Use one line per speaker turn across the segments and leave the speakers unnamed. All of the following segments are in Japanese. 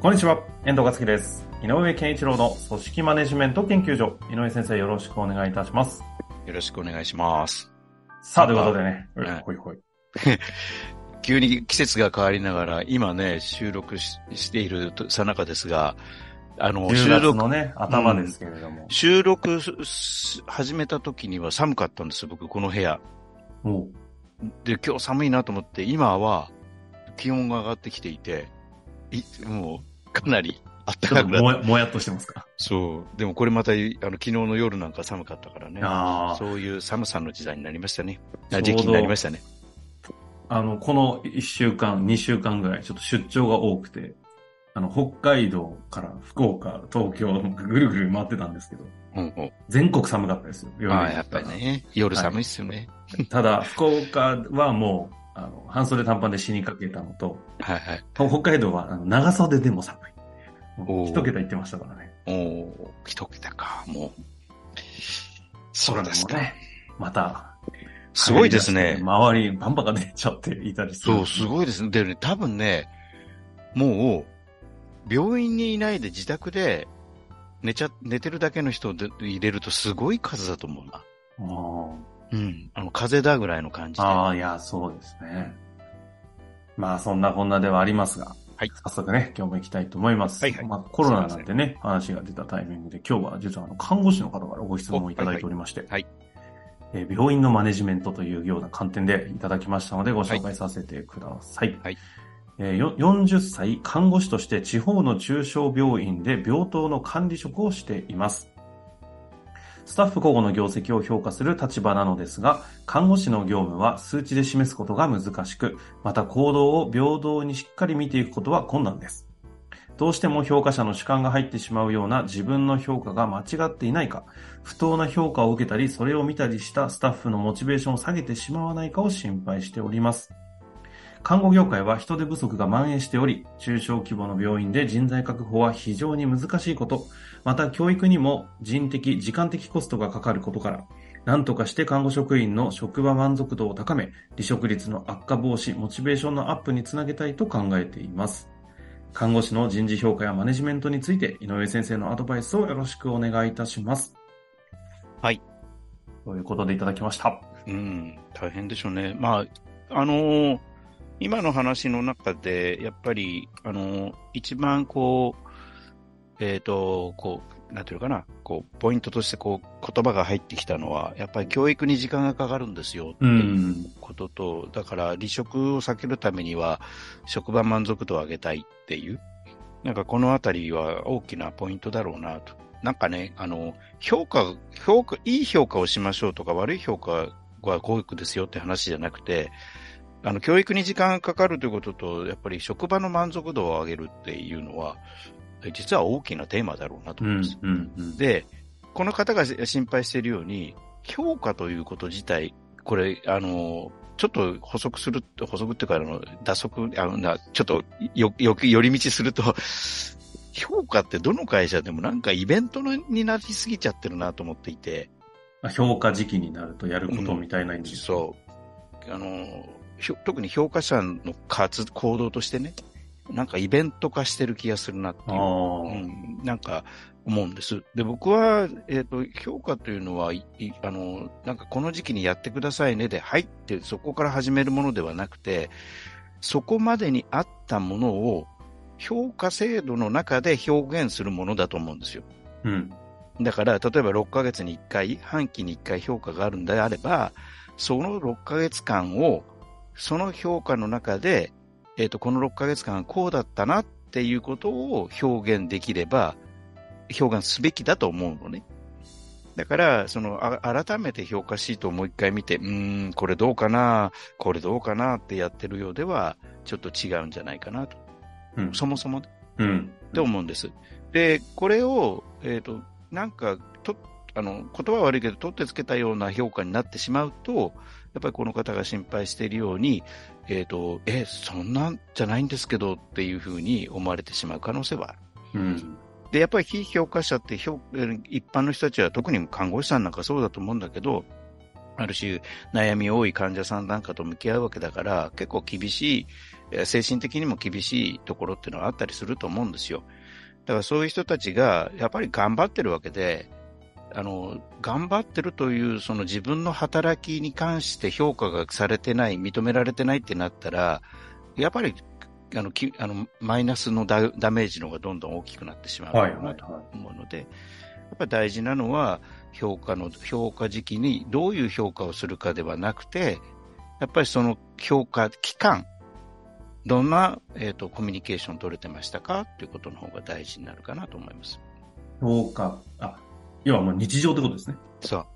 こんにちは、遠藤和樹です。井上健一郎の組織マネジメント研究所。井上先生、よろしくお願いいたします。
よろしくお願いします。
さあ、ということでね、ほいほい。
急に季節が変わりながら、今ね、収録しているさなかですが、
あの、収録のね、頭ですけれども。うん、
収録始めた時には寒かったんです僕、この部屋。で、今日寒いなと思って、今は気温が上がってきていて、いもう、かなりあったかくな
もやもやっとしてますか？
そう。でもこれまた、あの、昨日の夜なんか寒かったからね。そういう寒さの時代になりましたね。時期になりましたね。
あの、この1週間、2週間ぐらい、ちょっと出張が多くて、あの、北海道から福岡、東京、ぐるぐる回ってたんですけど、うんうん、全国寒かったですよ、
夜ああ、やっぱりね。夜寒いっすよね。
はい、ただ、福岡はもう、あの、半袖短パンで死にかけたのと、はいはい。北海道はあの長袖でも寒い。一桁言ってましたからね。
おお一桁か、もう。そうですね。
また、
すごいですね。
周り、バンバが出ちゃっていたり
する。そう、すごいですね。でね、多分ね、もう、病院にいないで自宅で寝ちゃ、寝てるだけの人で入れるとすごい数だと思うな。ああ。うん。あの、風だぐらいの感じで。
ああ、いや、そうですね。まあ、そんなこんなではありますが。はい。早速ね、今日も行きたいと思います。はい、はい、まあ、コロナなんてね、話が出たタイミングで、今日は実はあの、看護師の方からご質問をいただいておりまして。はい、はい、えー、病院のマネジメントというような観点でいただきましたので、ご紹介させてください。はい。はいえー、40歳看護師として地方の中小病院で病棟の管理職をしています。スタッフ個々の業績を評価する立場なのですが、看護師の業務は数値で示すことが難しく、また行動を平等にしっかり見ていくことは困難です。どうしても評価者の主観が入ってしまうような自分の評価が間違っていないか、不当な評価を受けたり、それを見たりしたスタッフのモチベーションを下げてしまわないかを心配しております。看護業界は人手不足が蔓延しており、中小規模の病院で人材確保は非常に難しいこと、また教育にも人的、時間的コストがかかることから、何とかして看護職員の職場満足度を高め、離職率の悪化防止、モチベーションのアップにつなげたいと考えています。看護師の人事評価やマネジメントについて、井上先生のアドバイスをよろしくお願いいたします。
はい。
ということでいただきました。
うん、大変でしょうね。まあ、あのー、今の話の中で、やっぱり、あのー、一番こう、えっ、ー、と、こう、なんていうかな、こう、ポイントとしてこう、言葉が入ってきたのは、やっぱり教育に時間がかかるんですよ、っていうことと、うん、だから離職を避けるためには、職場満足度を上げたいっていう、なんかこのあたりは大きなポイントだろうなと。なんかね、あの、評価、評価、いい評価をしましょうとか悪い評価は教育ですよって話じゃなくて、あの、教育に時間がかかるということと、やっぱり職場の満足度を上げるっていうのは、実は大きなテーマだろうなと思います。うんうんうん、で、この方が心配しているように、評価ということ自体、これ、あの、ちょっと補足する、補足っていうか、あの、脱足、あの、ちょっとよ、よ、寄り道すると、評価ってどの会社でもなんかイベントになりすぎちゃってるなと思っていて。
評価時期になるとやることみたいな意味、
うん、そう。あの、特に評価者の活行動としてね、なんかイベント化してる気がするなっていう、うん、なんか思うんです。で、僕は、えっ、ー、と、評価というのは、あの、なんかこの時期にやってくださいねで、入ってそこから始めるものではなくて、そこまでにあったものを評価制度の中で表現するものだと思うんですよ。うん。だから、例えば6ヶ月に1回、半期に1回評価があるんであれば、その6ヶ月間を、その評価の中でえっ、ー、と、この6ヶ月間こうだったなっていうことを表現できれば、表現すべきだと思うのね。だから、その、改めて評価シートをもう一回見て、うん、これどうかな、これどうかなってやってるようでは、ちょっと違うんじゃないかなと。
うん、
そもそも、
うん。
って思うんです。で、これを、えっ、ー、と、なんか、と、あの、言葉悪いけど、取ってつけたような評価になってしまうと、やっぱりこの方が心配しているように、えっ、ー、と、え、そんなんじゃないんですけどっていうふうに思われてしまう可能性はある。
うん。
で、やっぱり非評価者って一般の人たちは特に看護師さんなんかそうだと思うんだけど、ある種悩み多い患者さんなんかと向き合うわけだから、結構厳しい、精神的にも厳しいところっていうのはあったりすると思うんですよ。だからそういう人たちがやっぱり頑張ってるわけで、あの、頑張ってるというその自分の働きに関して評価がされてない、認められてないってなったら、やっぱりあのきあのマイナスのダダメージの方がどんどん大きくなってしまうと思うので、やっぱり大事なのは、評価の、評価時期にどういう評価をするかではなくて、やっぱりその評価期間、どんな、えーと、コミュニケーション取れてましたかっていうことの方が大事になるかなと思います。
評価。あ、要はもう日常ってことですね。
そう。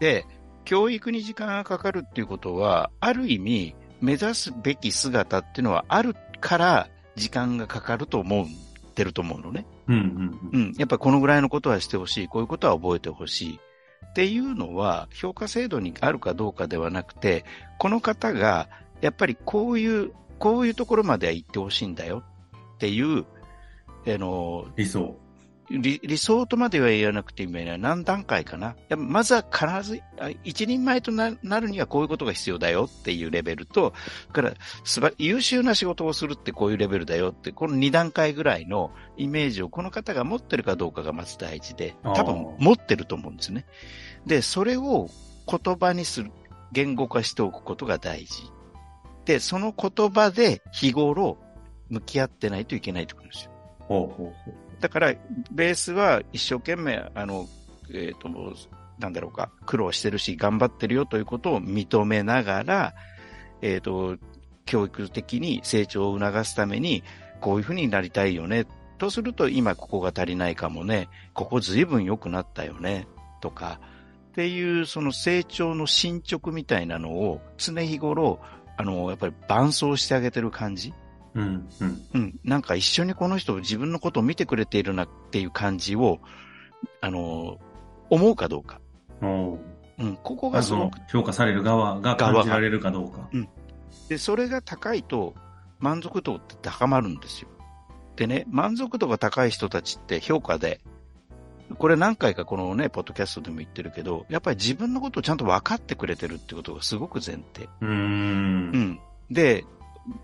で、教育に時間がかかるっていうことは、ある意味、目指すべき姿っていうのはあるから時間がかかると思ってると思うのね。
うんうんうん。
やっぱりこのぐらいのことはしてほしい、こういうことは覚えてほしい。っていうのは、評価制度にあるかどうかではなくて、この方が、やっぱりこういう、こういうところまでは行ってほしいんだよっていう、あの、
理想。
理理想とまでは言わなくていいな何段階かな。まずは必ず、一人前となるにはこういうことが必要だよっていうレベルと、から優秀な仕事をするってこういうレベルだよって、この2段階ぐらいのイメージをこの方が持ってるかどうかがまず大事で、多分持ってると思うんですね。で、それを言葉にする、言語化しておくことが大事。で、その言葉で日頃向き合ってないといけないってことですよ。
ほうほうほう
だから、ベースは一生懸命、あの、えっ、ー、と、なんだろうか、苦労してるし、頑張ってるよということを認めながら、えっ、ー、と、教育的に成長を促すために、こういうふうになりたいよね。とすると、今ここが足りないかもね。ここ随分良くなったよね。とか、っていう、その成長の進捗みたいなのを常日頃、あの、やっぱり伴走してあげてる感じ。
うん、うん。
うん。なんか一緒にこの人自分のことを見てくれているなっていう感じを、あの、思うかどうか。うん。ここがその、
評価される側が感じられるかどうか。
うん。で、それが高いと、満足度って高まるんですよ。でね、満足度が高い人たちって評価で、これ何回かこのね、ポッドキャストでも言ってるけど、やっぱり自分のことをちゃんと分かってくれてるってことがすごく前提。
うん。う
ん。で、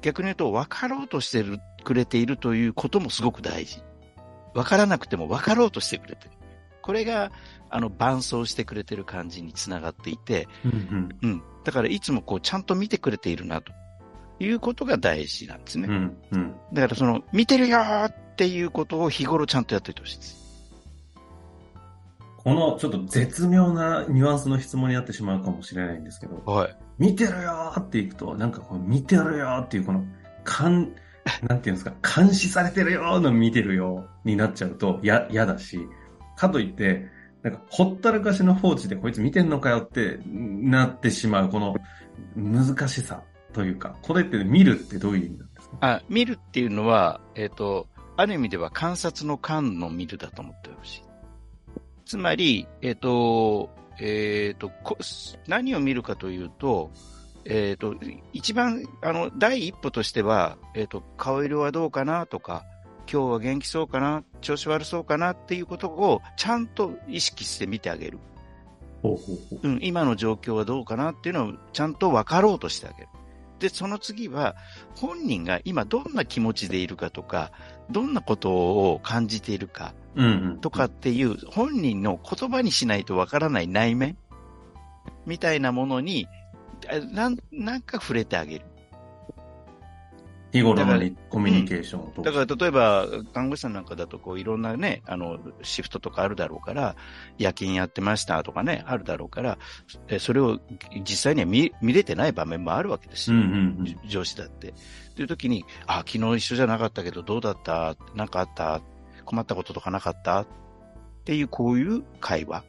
逆に言うと、分かろうとしてるくれているということもすごく大事。分からなくても分かろうとしてくれてる。これが、あの、伴走してくれてる感じにつながっていて、
うん、
うん、だからいつもこう、ちゃんと見てくれているなということが大事なんですね。
うんうん、
だからその、見てるよっていうことを日頃ちゃんとやっておいてほしいです。
このちょっと絶妙なニュアンスの質問になってしまうかもしれないんですけど、
はい。
見てるよっていくと、なんかこう、見てるよっていうこの、かん、なんていうんですか、監視されてるよの見てるよになっちゃうと、や、嫌だし、かといって、なんか、ほったらかしの放置でこいつ見てんのかよってなってしまう、この難しさというか、これって見るってどういう意味なんですか？
あ、見るっていうのは、えっ、ー、と、ある意味では観察の観の見るだと思ってほしい。つまり、えっ、ー、と、えっ、ー、と、何を見るかというと、えっ、ー、と、一番、あの、第一歩としては、えっ、ー、と、顔色はどうかなとか、今日は元気そうかな、調子悪そうかなっていうことをちゃんと意識して見てあげる。
ほうほうほううん、
今の状況はどうかなっていうのをちゃんと分かろうとしてあげる。で、その次は、本人が今どんな気持ちでいるかとか、どんなことを感じているか、とかっていう、本人の言葉にしないとわからない内面みたいなものに、なん、なんか触れてあげる。
日頃のコミュニケーション
を、うん、だから例えば、看護師さんなんかだと、こう、いろんなね、あの、シフトとかあるだろうから、夜勤やってましたとかね、あるだろうから、それを実際には見見れてない場面もあるわけですよ。うんうんうん、上司だって。という時に、あ、昨日一緒じゃなかったけど、どうだった？なんかあった？困ったこととかなかった？っていう、こういう会話。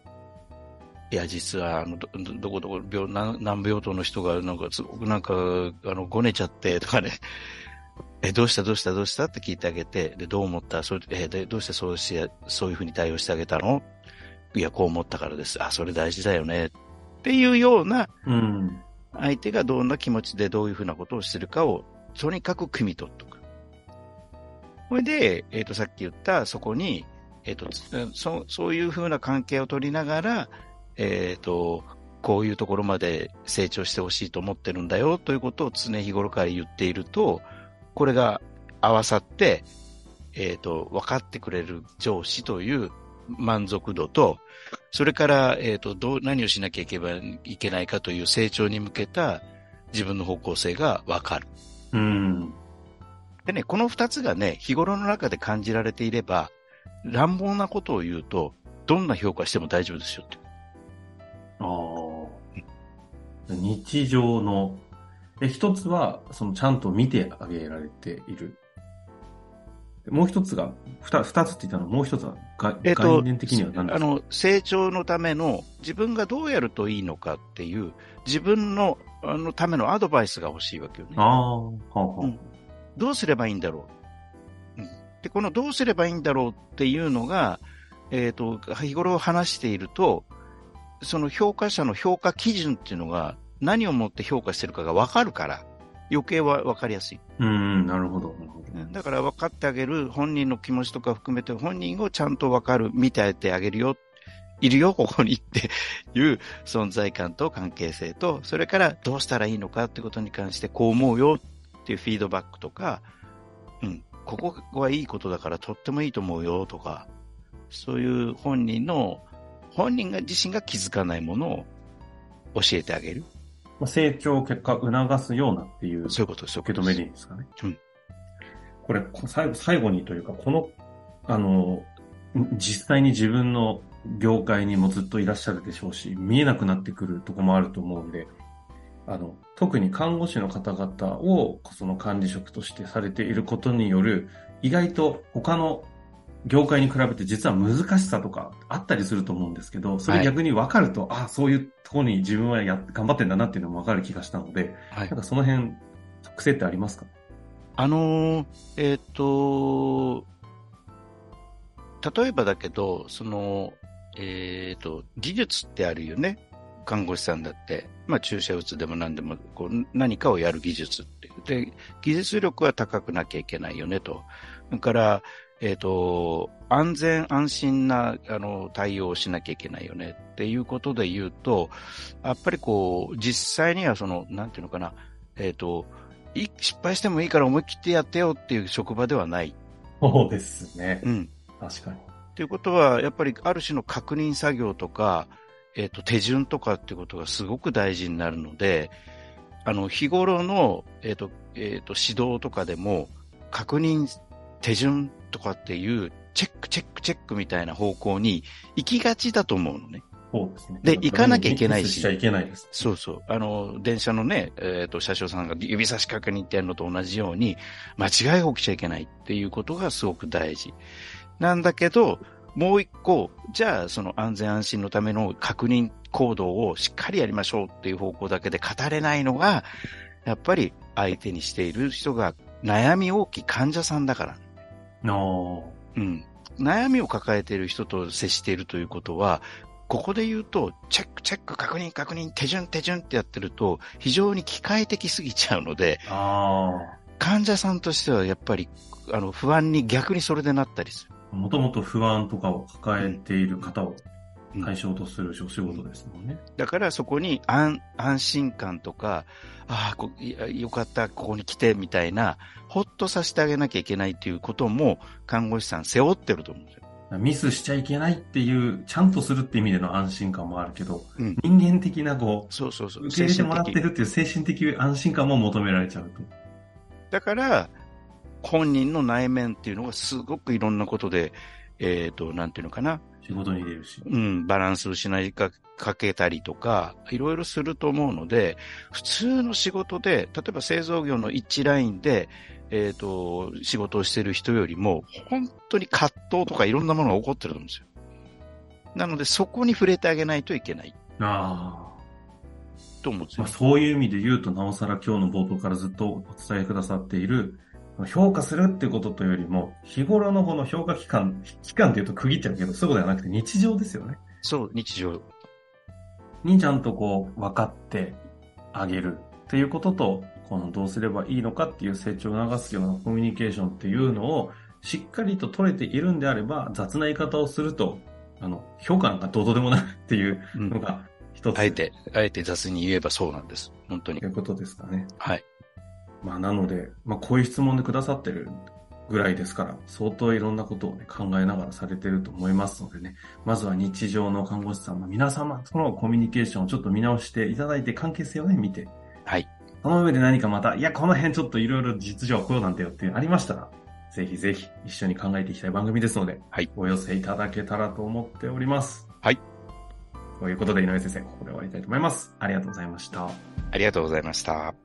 いや、実は、あの、ど、どこどこ病、難病棟の人が、なんか、すごくなんか、あの、ごねちゃって、とかね。え、どうしたどうしたどうした？って聞いてあげて、で、どう思った？それ、え、で、どうしてそうして、そういうふうに対応してあげたの？いや、こう思ったからです。あ、それ大事だよね。っていうような、うん。相手がどんな気持ちでどういうふうなことをしてるかを、とにかく汲み取っとく。これで、えっ、ー、と、さっき言った、そこに、えっ、ー、と、そそういうふうな関係を取りながら、えっ、ー、と、こういうところまで成長してほしいと思ってるんだよということを常日頃から言っていると、これが合わさって、えっ、ー、と、分かってくれる上司という満足度と、それから、えっ、ー、と、どう、何をしなきゃいけいけないかという成長に向けた自分の方向性が分かる。うん。でね、この二つがね、日頃の中で感じられていれば、乱暴なことを言うと、どんな評価しても大丈夫ですよって。あ
あ。日常の、え、一つは、そのちゃんと見てあげられている。もう一つが、二二つって言ったのもう一つは、えっと、概念的には何ですか？あの、
成長のための自分がどうやるといいのかっていう、自分のあのためのアドバイスが欲しいわけよね。ああ、はあ、はあ、うん。どうすればいいんだろう？うん、で、このどうすればいいんだろうっていうのが、えっ、ー、と、日頃話していると、その評価者の評価基準っていうのが何をもって評価してるかが分かるから、余計は分かりやすい。
うん、なるほど。
だから分かってあげる本人の気持ちとか含めて本人をちゃんと分かる、見ててあげるよ、いるよ、ここにっていう存在感と関係性と、それからどうしたらいいのかってことに関してこう思うよっていうフィードバックとか、うん、ここはいいことだからとってもいいと思うよとか、そういう本人の本人が自身が気づかないものを教えてあげる。
成長を結果促すようなっていう。
そういうことです。
受け止めでいいんですかね。うん。これ、最後、最後にというか、この、あの、実際に自分の業界にもずっといらっしゃるでしょうし、見えなくなってくるとこもあると思うんで、あの、特に看護師の方々をその管理職としてされていることによる、意外と他の業界に比べて実は難しさとかあったりすると思うんですけど、それ逆に分かると、はい、ああ、そういうところに自分はや頑張ってんだなっていうのも分かる気がしたので、はい、なんかその辺、特性ってありますか？
あのー、えっ、ー、と、例えばだけど、その、えっ、ー、と、技術ってあるよね？看護師さんだって。まあ注射打つでも何でも、こう、何かをやる技術って。で、技術力は高くなきゃいけないよねと。それから、えっ、ー、と、安全安心な、あの、対応をしなきゃいけないよねっていうことで言うと、やっぱりこう、実際にはその、なんていうのかな、えっ、ー、と、失敗してもいいから思い切ってやってよっていう職場ではない。
そうですね。うん。確かに。
ということは、やっぱりある種の確認作業とか、えっ、ー、と、手順とかっていうことがすごく大事になるので、あの、日頃の、えっ、ー、と、えっ、ー、と、指導とかでも、確認、手順とかっていうチェック、チェック、チェックみたいな方向に行きがちだと思うのね。
そうですね。
で、行かなきゃいけないし。
しいけないです、ね、
そうそう。あの、電車のね、えっ、ー、と、車掌さんが指差し確認ってやるのと同じように、間違いが起きちゃいけないっていうことがすごく大事。なんだけど、もう一個、じゃあ、その安全安心のための確認行動をしっかりやりましょうっていう方向だけで語れないのが、やっぱり相手にしている人が悩み大きい患者さんだから。うん。悩みを抱えている人と接しているということは、ここで言うと、チェック、チェック、確認、確認、手順、手順ってやってると、非常に機械的すぎちゃうので、患者さんとしてはやっぱり、あの、不安に逆にそれでなったりする。
もともと不安とかを抱えている方を対象とするお仕事ですもんね。
だからそこに安安心感とか、ああこよかった、ここに来てみたいな、ほっとさせてあげなきゃいけないっていうことも看護師さん背負ってると思うんですよ。
ミスしちゃいけないっていう、ちゃんとするって意味での安心感もあるけど、うん、人間的なこう、そうそうそう受け入れてもらってるっていう精神的安心感も求められちゃうと。
だから、本人の内面っていうのがすごくいろんなことで、えっ、ー、と、なんていうのかな。
仕事に出るし。
うん、バランスをしないか、かけたりとか、いろいろすると思うので、普通の仕事で、例えば製造業の一ラインで、えっ、ー、と、仕事をしている人よりも、本当に葛藤とかいろんなものが起こってると思うんですよ。なので、そこに触れてあげないといけない。
ああ。
と思うんですよ。
まあ、そういう意味で言うと、なおさら今日の冒頭からずっとお伝えくださっている、評価するってことというよりも、日頃のこの評価期間、期間っていうと区切っちゃうけど、そういうことではなくて日常ですよね。
そう、日常。
にちゃんとこう、分かってあげるっていうことと、このどうすればいいのかっていう成長を促すようなコミュニケーションっていうのを、しっかりと取れているんであれば、雑な言い方をすると、あの、評価なんかどうとでもなるっていうのが一つ、
あえて、あえて雑に言えばそうなんです。本当に。
ということですかね。
はい。
まあ、なので、まあ、こういう質問でくださってるぐらいですから、相当いろんなことをね、考えながらされてると思いますのでね、まずは日常の看護師さんの皆様とのコミュニケーションをちょっと見直していただいて、関係性をね、見て。
はい。
その上で何かまた、いや、この辺ちょっといろいろ実情はこうなんだよってありましたら、ぜひぜひ一緒に考えていきたい番組ですので、
はい。
お寄せいただけたらと思っております。
はい。
ということで、井上先生、ここで終わりたいと思います。ありがとうございました。
ありがとうございました。